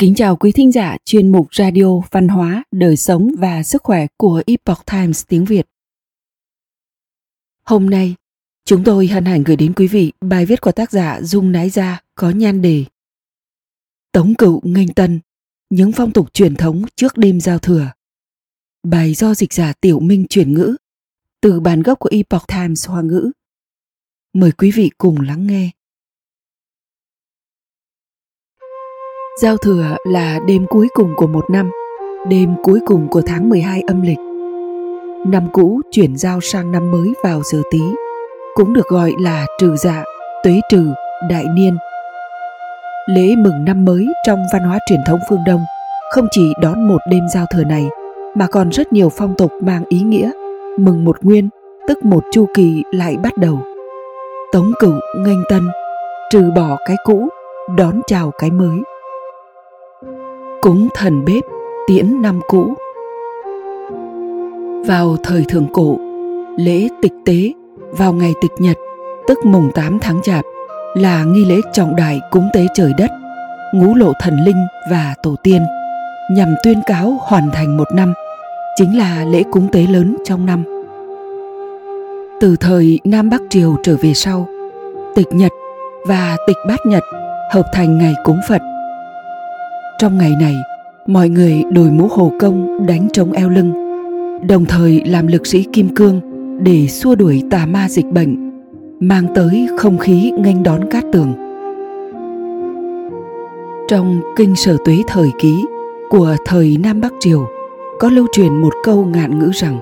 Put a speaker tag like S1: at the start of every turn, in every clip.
S1: Kính chào quý thính giả chuyên mục Radio Văn hóa, Đời sống và Sức khỏe của Epoch Times tiếng Việt. Hôm nay, chúng tôi hân hạnh gửi đến quý vị bài viết của tác giả Dung Nái Gia có nhan đề Tống cựu nghênh tân, những phong tục truyền thống trước đêm giao thừa. Bài do dịch giả Tiểu Minh chuyển ngữ từ bản gốc của Epoch Times Hoa ngữ. Mời quý vị cùng lắng nghe. Giao thừa là đêm cuối cùng của một năm, đêm cuối cùng của tháng 12 âm lịch. Năm cũ chuyển giao sang năm mới vào giờ tí, cũng được gọi là trừ dạ, tuế trừ, đại niên. Lễ mừng năm mới trong văn hóa truyền thống phương Đông không chỉ đón một đêm giao thừa này mà còn rất nhiều phong tục mang ý nghĩa mừng một nguyên tức một chu kỳ lại bắt đầu tống cửu nghênh tân trừ bỏ cái cũ đón chào cái mới cúng thần bếp, tiễn năm cũ. Vào thời thượng cổ, lễ tịch tế, vào ngày tịch nhật, tức mùng 8 tháng chạp, là nghi lễ trọng đại cúng tế trời đất, ngũ lộ thần linh và tổ tiên, nhằm tuyên cáo hoàn thành một năm, chính là lễ cúng tế lớn trong năm. Từ thời nam bắc triều trở về sau, tịch nhật và tịch bát nhật hợp thành ngày cúng phật trong ngày này, mọi người đổi mũ hồ công đánh trống eo lưng, đồng thời làm lực sĩ kim cương để xua đuổi tà ma dịch bệnh, mang tới không khí nghênh đón cát tường. Trong kinh sở tuế thời ký của thời Nam Bắc Triều có lưu truyền một câu ngạn ngữ rằng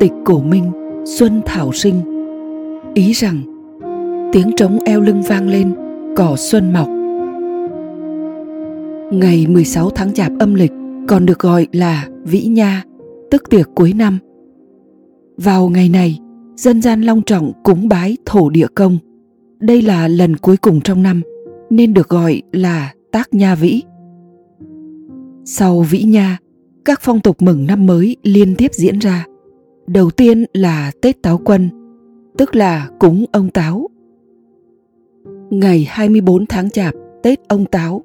S1: Tịch cổ minh, xuân thảo sinh Ý rằng tiếng trống eo lưng vang lên, cỏ xuân mọc Ngày 16 tháng Chạp âm lịch còn được gọi là Vĩ Nha, tức tiệc cuối năm. Vào ngày này, dân gian long trọng cúng bái thổ địa công. Đây là lần cuối cùng trong năm, nên được gọi là tác nha vĩ. Sau vĩ nha, các phong tục mừng năm mới liên tiếp diễn ra. Đầu tiên là Tết Táo Quân, tức là cúng ông Táo. Ngày 24 tháng Chạp, Tết ông Táo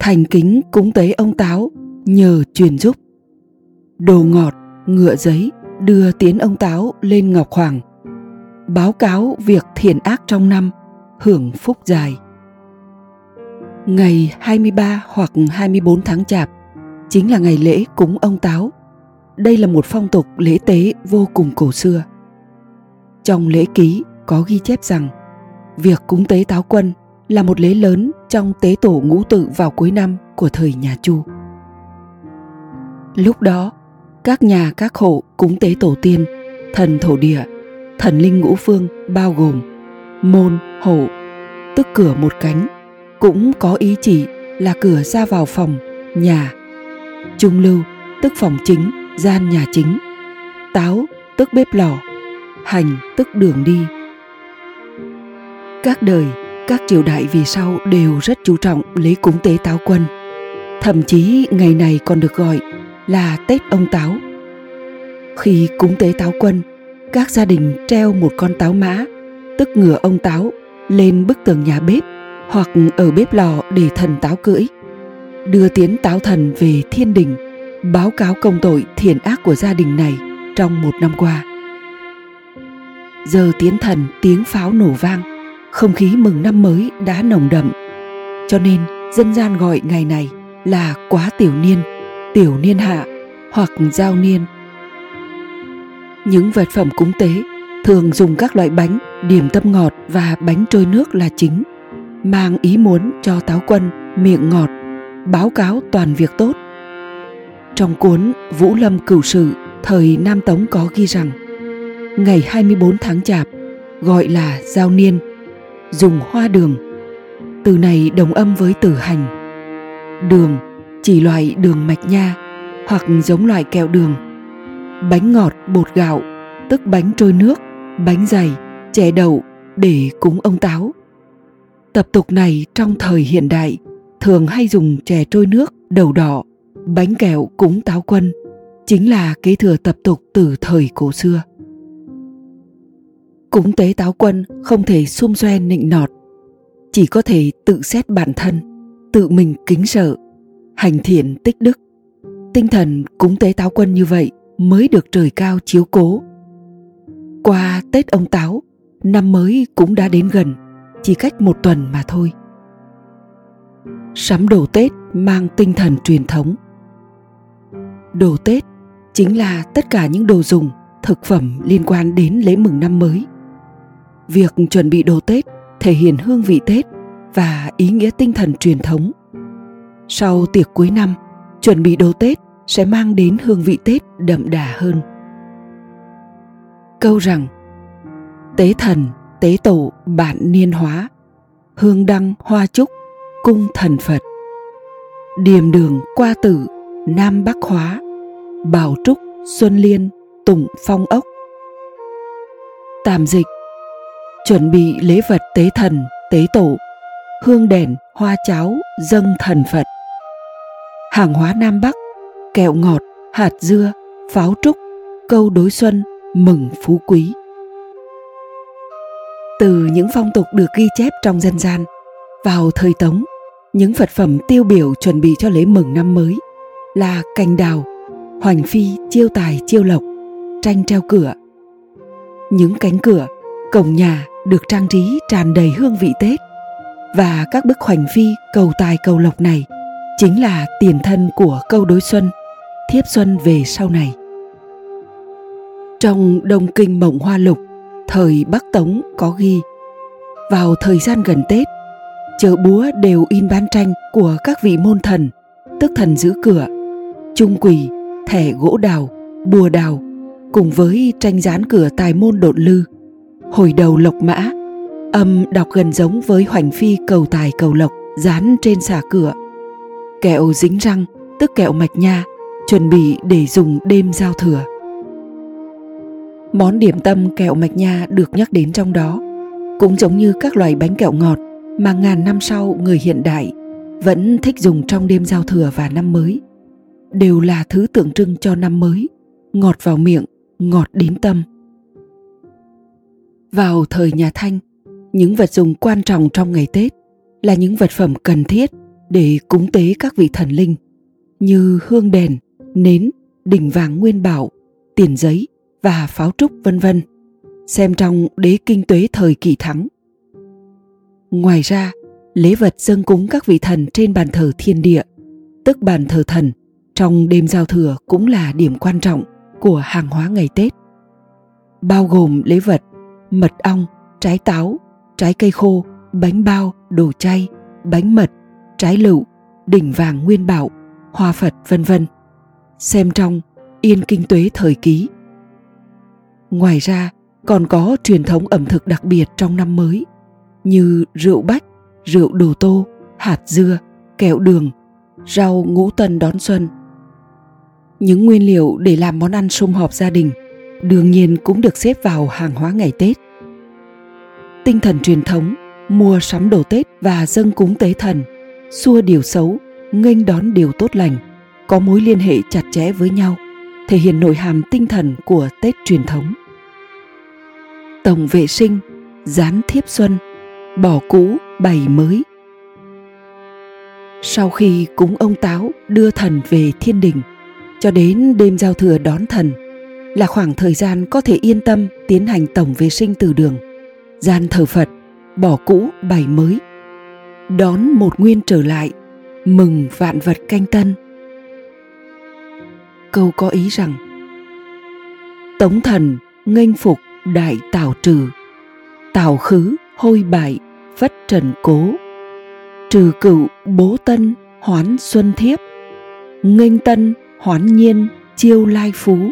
S1: thành kính cúng tế ông táo, nhờ truyền giúp. Đồ ngọt, ngựa giấy, đưa tiến ông táo lên ngọc hoàng. Báo cáo việc thiện ác trong năm, hưởng phúc dài. Ngày 23 hoặc 24 tháng chạp, chính là ngày lễ cúng ông táo. Đây là một phong tục lễ tế vô cùng cổ xưa. Trong lễ ký có ghi chép rằng, việc cúng tế táo quân là một lễ lớn trong tế tổ ngũ tự vào cuối năm của thời nhà Chu. Lúc đó, các nhà các hộ cúng tế tổ tiên, thần thổ địa, thần linh ngũ phương bao gồm môn, hộ, tức cửa một cánh, cũng có ý chỉ là cửa ra vào phòng, nhà. Trung lưu, tức phòng chính, gian nhà chính. Táo, tức bếp lò. Hành, tức đường đi. Các đời các triều đại vì sau đều rất chú trọng lễ cúng tế táo quân. Thậm chí ngày này còn được gọi là Tết ông táo. Khi cúng tế táo quân, các gia đình treo một con táo mã, tức ngựa ông táo, lên bức tường nhà bếp hoặc ở bếp lò để thần táo cưỡi. Đưa tiến táo thần về thiên đình, báo cáo công tội thiện ác của gia đình này trong một năm qua. Giờ tiến thần tiếng pháo nổ vang, không khí mừng năm mới đã nồng đậm. Cho nên, dân gian gọi ngày này là quá tiểu niên tiểu niên hạ hoặc giao niên. Những vật phẩm cúng tế thường dùng các loại bánh, điểm tâm ngọt và bánh trôi nước là chính, mang ý muốn cho táo quân, miệng ngọt, báo cáo toàn việc tốt. Trong cuốn Vũ Lâm Cửu Sự, thời Nam Tống có ghi rằng, ngày 24 tháng Chạp, gọi là giao niên dùng hoa đường. Từ này đồng âm với từ hành. Đường chỉ loại đường mạch nha, hoặc giống loại kẹo đường. Bánh ngọt, bột gạo, tức bánh trôi nước, bánh dày, chè đậu, để cúng ông táo. Tập tục này trong thời hiện đại, thường hay dùng chè trôi nước đầu đỏ, bánh kẹo cúng táo quân, chính là kế thừa tập tục từ thời cổ xưa cúng tế táo quân không thể xung xoe nịnh nọt, chỉ có thể tự xét bản thân, tự mình kính sợ, hành thiện tích đức. Tinh thần cúng tế táo quân như vậy mới được trời cao chiếu cố. Qua tết ông táo, năm mới cũng đã đến gần, chỉ cách một tuần mà thôi. Sắm đồ tết mang tinh thần truyền thống. Đồ tết chính là tất cả những đồ dùng, thực phẩm liên quan đến lễ mừng năm mới việc chuẩn bị đồ tết thể hiện hương vị tết và ý nghĩa tinh thần truyền thống. Sau tiệc cuối năm, chuẩn bị đồ tết sẽ mang đến hương vị tết đậm đà hơn. Câu rằng, tế thần, tế tổ bản niên hóa, hương đăng, hoa trúc cung thần phật. Điềm đường, qua tử, nam bắc hóa bảo trúc, xuân liên tùng phong ốc. Tạm dịch chuẩn bị lễ vật tế thần, tế tổ, hương đèn, hoa cháo, dâng thần phật. Hàng hóa nam bắc, kẹo ngọt, hạt dưa, pháo trúc, câu đối xuân, mừng phú quý. Từ những phong tục được ghi chép trong dân gian, vào thời tống, những vật phẩm tiêu biểu chuẩn bị cho lễ mừng năm mới là cành đào, hoành phi, chiêu tài, chiêu lộc, tranh treo cửa. Những cánh cửa cổng nhà được trang trí tràn đầy hương vị tết. Và các bức hoành phi, cầu tài, cầu lộc này chính là tiền thân của câu đối xuân, thiếp xuân về sau này. Trong đông kinh mộng hoa lục, thời bắc tống có ghi, vào thời gian gần tết, chợ búa đều in bán tranh của các vị môn thần tức thần giữ cửa trung quỳ, thẻ gỗ đào, bùa đào, cùng với tranh dán cửa tài môn đột lư hồi đầu lộc mã, âm đọc gần giống với hoành phi cầu tài cầu lộc dán trên xà cửa. Kẹo dính răng, tức kẹo mạch nha, chuẩn bị để dùng đêm giao thừa. Món điểm tâm kẹo mạch nha được nhắc đến trong đó, cũng giống như các loại bánh kẹo ngọt mà ngàn năm sau người hiện đại vẫn thích dùng trong đêm giao thừa và năm mới, đều là thứ tượng trưng cho năm mới, ngọt vào miệng, ngọt đến tâm vào thời nhà thanh, những vật dụng quan trọng trong ngày tết là những vật phẩm cần thiết để cúng tế các vị thần linh như hương đèn, nến, đỉnh vàng nguyên bảo, tiền giấy và pháo trúc, vân vân, xem trong đế kinh tuế thời kỳ thắng. Ngoài ra, lễ vật dâng cúng các vị thần trên bàn thờ thiên địa, tức bàn thờ thần trong đêm giao thừa cũng là điểm quan trọng của hàng hóa ngày tết, bao gồm lễ vật mật ong, trái táo, trái cây khô, bánh bao, đồ chay, bánh mật, trái lựu, đỉnh vàng nguyên bảo, hoa phật, vân vân. Xem trong yên kinh tuế thời ký. Ngoài ra, còn có truyền thống ẩm thực đặc biệt trong năm mới, như rượu bách, rượu đồ tô, hạt dưa, kẹo đường, rau ngũ tân đón xuân. Những nguyên liệu để làm món ăn sum họp gia đình đương nhiên cũng được xếp vào hàng hóa ngày tết. Tinh thần truyền thống, mua sắm đồ tết và dâng cúng tế thần, xua điều xấu, nghênh đón điều tốt lành, có mối liên hệ chặt chẽ với nhau, thể hiện nội hàm tinh thần của tết truyền thống. Tổng vệ sinh, gián thiếp xuân, bỏ cũ, bày mới. Sau khi cúng ông táo đưa thần về thiên đình, cho đến đêm giao thừa đón thần là khoảng thời gian có thể yên tâm tiến hành tổng vệ sinh từ đường. Gian thờ phật, bỏ cũ bày mới. Đón một nguyên trở lại, mừng vạn vật canh tân. Câu có ý rằng, tống thần, nghênh phục đại tảo trừ. Tảo khứ, hôi bại vất trần cố. Trừ cựu, bố tân, hoán xuân thiếp. Nghênh tân, hoán nhiên, chiêu lai phú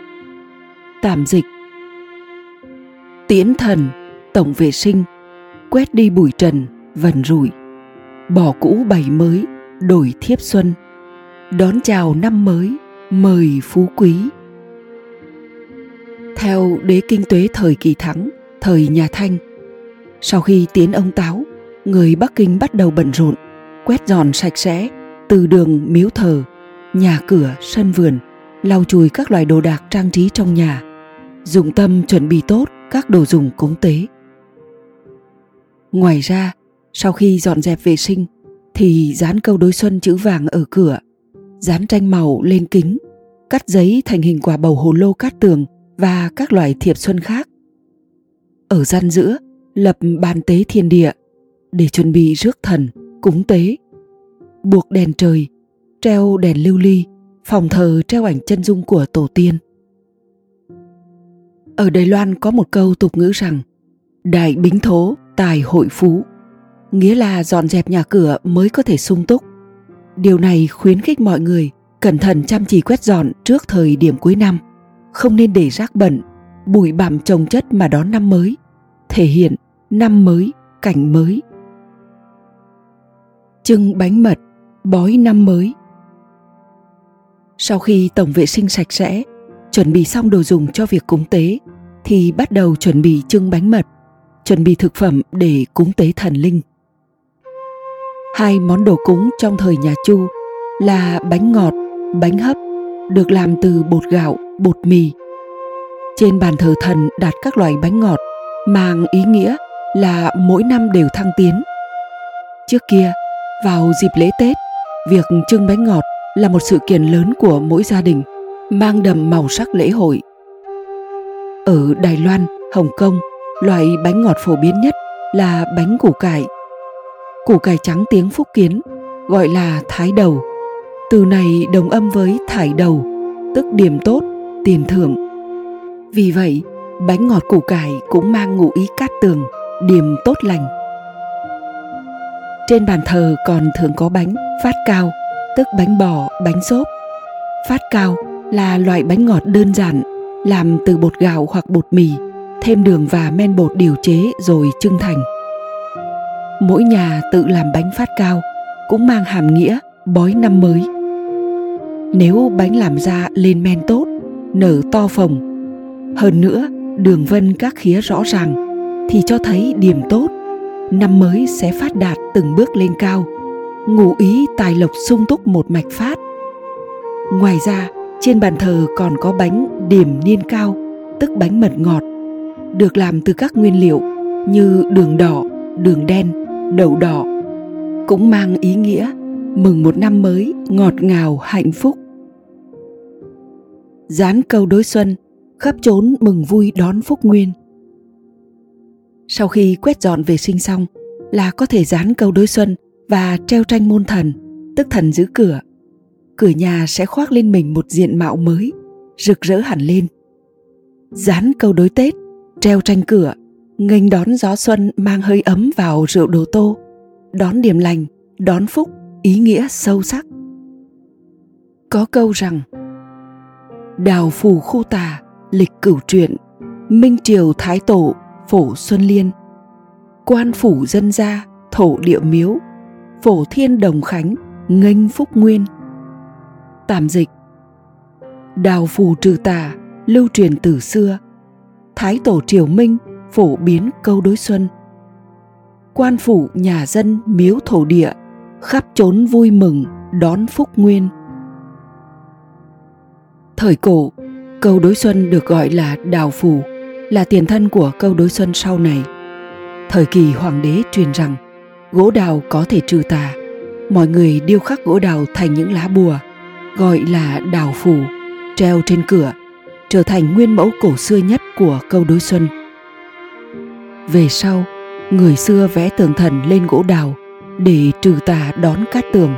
S1: tạm dịch. Tiễn thần, tổng vệ sinh, quét đi bụi trần, vần rủi bỏ cũ bày mới, đổi thiếp xuân. Đón chào năm mới, mời phú quý. Theo đế kinh tuế thời kỳ thắng, thời nhà thanh, sau khi tiến ông táo, người bắc kinh bắt đầu bận rộn, quét dọn sạch sẽ, từ đường miếu thờ, nhà cửa, sân vườn lau chùi các loại đồ đạc trang trí trong nhà dụng tâm chuẩn bị tốt các đồ dùng cúng tế ngoài ra sau khi dọn dẹp vệ sinh thì dán câu đối xuân chữ vàng ở cửa, dán tranh màu lên kính, cắt giấy thành hình quả bầu hồ lô cát tường và các loại thiệp xuân khác. Ở gian giữa, lập bàn tế thiên địa để chuẩn bị rước thần, cúng tế. Buộc đèn trời, treo đèn lưu ly, phòng thờ treo ảnh chân dung của tổ tiên. Ở Đài Loan có một câu tục ngữ rằng Đại bính thố, tài hội phú. Nghĩa là dọn dẹp nhà cửa mới có thể sung túc. Điều này khuyến khích mọi người cẩn thận chăm chỉ quét dọn trước thời điểm cuối năm Không nên để rác bẩn, bụi bặm trồng chất mà đón năm mới Thể hiện năm mới, cảnh mới. Trưng bánh mật, bói năm mới. Sau khi tổng vệ sinh sạch sẽ chuẩn bị xong đồ dùng cho việc cúng tế thì bắt đầu chuẩn bị trưng bánh mật, chuẩn bị thực phẩm để cúng tế thần linh. Hai món đồ cúng trong thời nhà Chu là bánh ngọt, bánh hấp được làm từ bột gạo, bột mì. Trên bàn thờ thần đặt các loại bánh ngọt mang ý nghĩa là mỗi năm đều thăng tiến. Trước kia, vào dịp lễ Tết, việc trưng bánh ngọt là một sự kiện lớn của mỗi gia đình – mang đậm màu sắc lễ hội. Ở Đài Loan, Hồng Kông, loại bánh ngọt phổ biến nhất là bánh củ cải. Củ cải trắng tiếng Phúc Kiến gọi là thái đầu. Từ này đồng âm với thải đầu, tức điểm tốt, tiền thưởng. Vì vậy, bánh ngọt củ cải cũng mang ngụ ý cát tường, điểm tốt lành. Trên bàn thờ còn thường có bánh phát cao, tức bánh bò, bánh xốp. Phát cao là loại bánh ngọt đơn giản làm từ bột gạo hoặc bột mì thêm đường và men bột điều chế rồi trưng thành. Mỗi nhà tự làm bánh phát cao cũng mang hàm nghĩa bói năm mới. Nếu bánh làm ra lên men tốt nở to phồng hơn nữa đường vân các khía rõ ràng thì cho thấy điểm tốt năm mới sẽ phát đạt từng bước lên cao ngụ ý tài lộc sung túc một mạch phát ngoài ra trên bàn thờ còn có bánh điểm niên cao, tức bánh mật ngọt, được làm từ các nguyên liệu như đường đỏ, đường đen, đậu đỏ, cũng mang ý nghĩa mừng một năm mới ngọt ngào hạnh phúc. Dán câu đối xuân, khắp trốn mừng vui đón phúc nguyên. Sau khi quét dọn vệ sinh xong là có thể dán câu đối xuân và treo tranh môn thần, tức thần giữ cửa. Cửa nhà sẽ khoác lên mình một diện mạo mới rực rỡ hẳn lên. Dán câu đối tết treo tranh cửa nghênh đón gió xuân mang hơi ấm vào rượu đồ tô đón điểm lành đón phúc ý nghĩa sâu sắc. Có câu rằng đào phù khu tà lịch cửu truyện minh triều thái tổ phổ xuân liên. Quan phủ dân gia thổ địa miếu phổ thiên đồng khánh nghênh phúc nguyên. Tạm dịch. Đào phù trừ tà lưu truyền từ xưa. Thái tổ triều minh phổ biến câu đối xuân. Quan phủ nhà dân miếu thổ địa Khắp trốn vui mừng đón phúc nguyên. Thời cổ, câu đối xuân được gọi là đào phù Là tiền thân của câu đối xuân sau này. Thời kỳ hoàng đế truyền rằng Gỗ đào có thể trừ tà. Mọi người điêu khắc gỗ đào thành những lá bùa, gọi là đào phủ treo trên cửa, trở thành nguyên mẫu cổ xưa nhất của câu đối xuân. Về sau, người xưa vẽ tường thần lên gỗ đào để trừ tà đón cát tường,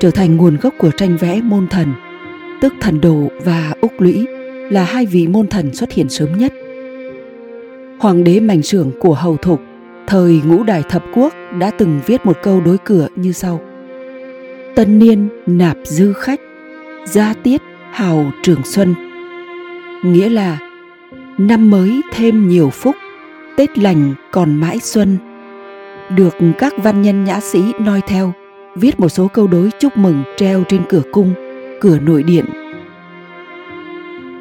S1: trở thành nguồn gốc của tranh vẽ môn thần. Tức thần đồ và úc lũy là hai vị môn thần xuất hiện sớm nhất. Hoàng đế mảnh sưởng của hầu thục thời ngũ đại thập quốc đã từng viết một câu đối cửa như sau. Tân niên nạp dư khách, gia tiết hào trường xuân. Nghĩa là, năm mới thêm nhiều phúc, tết lành còn mãi xuân. Được các văn nhân nhã sĩ noi theo, viết một số câu đối chúc mừng treo trên cửa cung, cửa nội điện.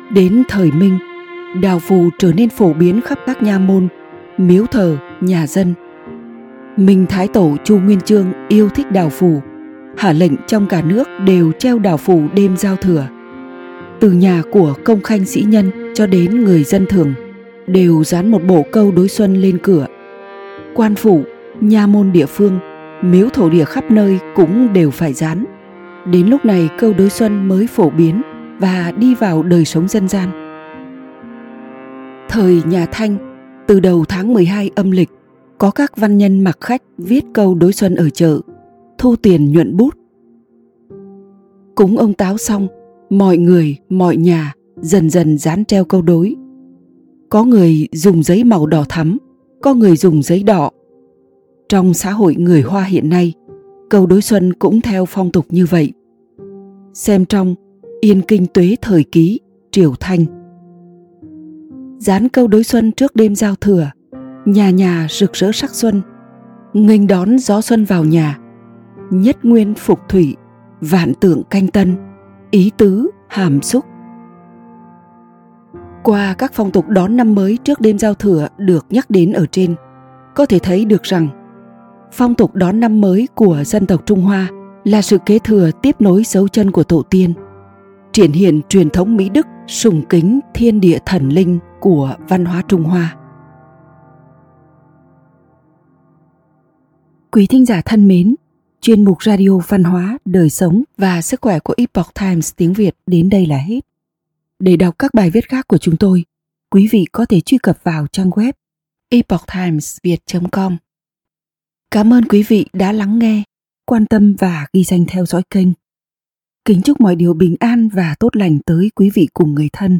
S1: Đến thời minh, đào phù trở nên phổ biến khắp các nha môn miếu thờ nhà dân minh thái tổ chu nguyên chương yêu thích đào phù hạ lệnh trong cả nước đều treo đào phủ đêm giao thừa từ nhà của công khanh sĩ nhân cho đến người dân thường đều dán một bộ câu đối xuân lên cửa quan phủ nha môn địa phương miếu thổ địa khắp nơi cũng đều phải dán. Đến lúc này câu đối xuân mới phổ biến và đi vào đời sống dân gian. Thời nhà Thanh, từ đầu tháng 12 âm lịch, có các văn nhân mặc khách viết câu đối xuân ở chợ, thu tiền nhuận bút. Cúng ông táo xong, mọi người, mọi nhà dần dần dán treo câu đối. Có người dùng giấy màu đỏ thắm, có người dùng giấy đỏ. Trong xã hội người Hoa hiện nay, câu đối xuân cũng theo phong tục như vậy. Xem trong Yên Kinh Tuế Thời Ký, Triều Thanh. Dán câu đối xuân trước đêm giao thừa, nhà nhà rực rỡ sắc xuân, nghênh đón gió xuân vào nhà, nhất nguyên phục thủy, vạn tượng canh tân, ý tứ hàm xúc. Qua các phong tục đón năm mới trước đêm giao thừa được nhắc đến ở trên, có thể thấy được rằng phong tục đón năm mới của dân tộc Trung Hoa là sự kế thừa tiếp nối dấu chân của tổ tiên, triển hiện truyền thống Mỹ Đức sùng kính thiên địa thần linh của văn hóa Trung Hoa. Quý thính giả thân mến, chuyên mục radio văn hóa, đời sống và sức khỏe của Epoch Times tiếng Việt đến đây là hết. Để đọc các bài viết khác của chúng tôi, quý vị có thể truy cập vào trang web epochtimesviet.com. Cảm ơn quý vị đã lắng nghe, quan tâm và ghi danh theo dõi kênh. Kính chúc mọi điều bình an và tốt lành tới quý vị cùng người thân.